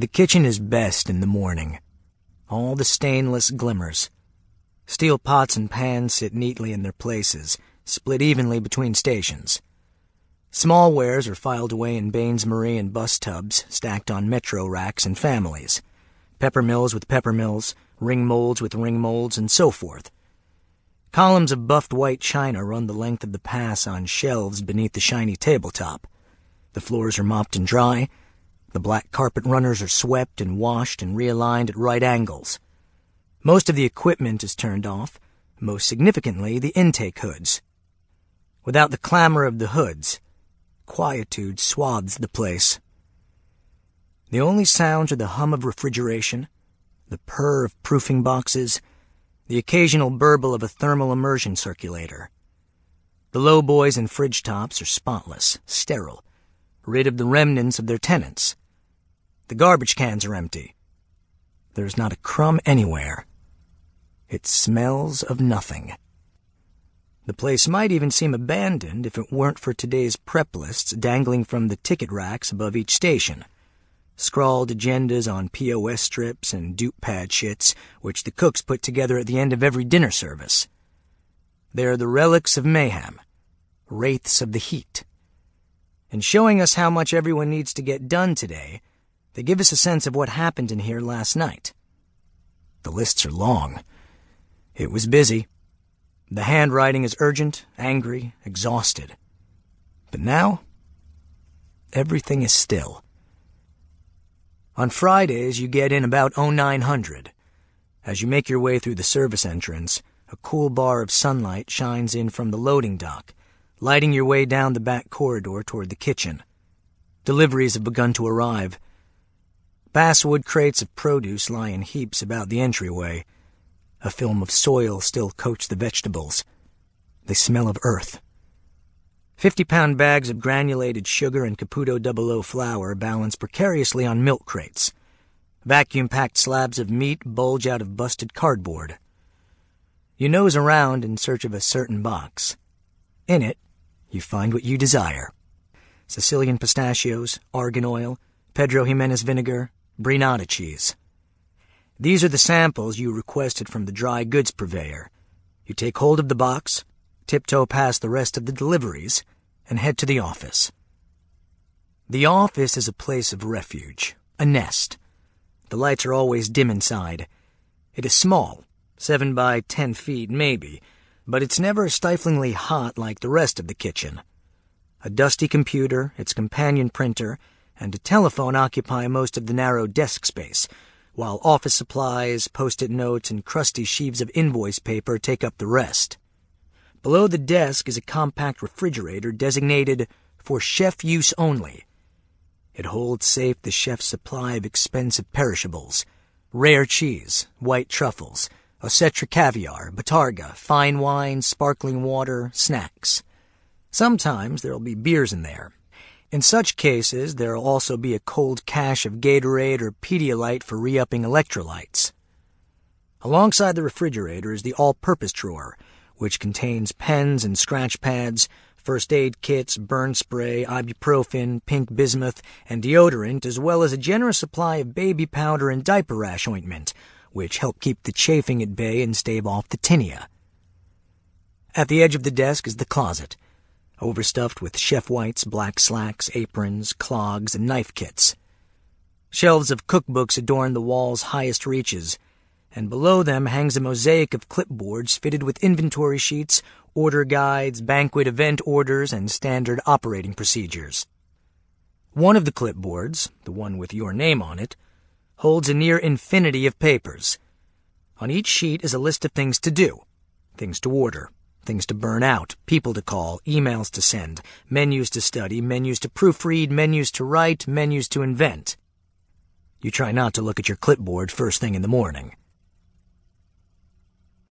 The kitchen is best in the morning. All the stainless glimmers. Steel pots and pans sit neatly in their places, split evenly between stations. Small wares are filed away in bains-marie and bus tubs, stacked on metro racks and families. Pepper mills with pepper mills, ring molds with ring molds, and so forth. Columns of buffed white china run the length of the pass on shelves beneath the shiny tabletop. The floors are mopped and dry. The black carpet runners are swept and washed and realigned at right angles. Most of the equipment is turned off, most significantly the intake hoods. Without the clamor of the hoods, quietude swathes the place. The only sounds are the hum of refrigeration, the purr of proofing boxes, the occasional burble of a thermal immersion circulator. The low boys and fridge tops are spotless, sterile, rid of the remnants of their tenants. The garbage cans are empty. There's not a crumb anywhere. It smells of nothing. The place might even seem abandoned if it weren't for today's prep lists dangling from the ticket racks above each station scrawled agendas on POS strips and dupe pad shits, which the cooks put together at the end of every dinner service. They are the relics of mayhem, wraiths of the heat. And showing us how much everyone needs to get done today, they give us a sense of what happened in here last night. The lists are long. It was busy. The handwriting is urgent, angry, exhausted. But now, everything is still. On Fridays, you get in about 0900. As you make your way through the service entrance, a cool bar of sunlight shines in from the loading dock, lighting your way down the back corridor toward the kitchen. Deliveries have begun to arrive. Basswood crates of produce lie in heaps about the entryway. A film of soil still coats the vegetables. They smell of earth. Fifty pound bags of granulated sugar and Caputo Double O flour balance precariously on milk crates. Vacuum packed slabs of meat bulge out of busted cardboard. You nose around in search of a certain box. In it, you find what you desire Sicilian pistachios, argan oil, Pedro Jimenez vinegar, brie nata cheese. These are the samples you requested from the dry goods purveyor. You take hold of the box, tiptoe past the rest of the deliveries, and head to the office. The office is a place of refuge, a nest. The lights are always dim inside. It is small, seven by ten feet maybe, but it's never stiflingly hot like the rest of the kitchen. A dusty computer, its companion printer, and a telephone occupy most of the narrow desk space, while office supplies, post-it notes, and crusty sheaves of invoice paper take up the rest. Below the desk is a compact refrigerator designated for chef use only. It holds safe the chef's supply of expensive perishables rare cheese, white truffles, Osetra caviar, bottarga, fine wine, sparkling water, snacks. Sometimes there'll be beers in there. In such cases, there'll also be a cold cache of Gatorade or Pedialyte for re-upping electrolytes. Alongside the refrigerator is the all-purpose drawer, which contains pens and scratch pads, first aid kits, burn spray, ibuprofen, pink bismuth, and deodorant, as well as a generous supply of baby powder and diaper rash ointment, which help keep the chafing at bay and stave off the tinea. At the edge of the desk is the closet, overstuffed with chef whites, black slacks, aprons, clogs, and knife kits. Shelves of cookbooks adorn the wall's highest reaches, and below them hangs a mosaic of clipboards fitted with inventory sheets, order guides, banquet event orders, and standard operating procedures. One of the clipboards, the one with your name on it, holds a near infinity of papers. On each sheet is a list of things to do, things to order, things to burn out, people to call, emails to send, menus to study, menus to proofread, menus to write, menus to invent. You try not to look at your clipboard first thing in the morning.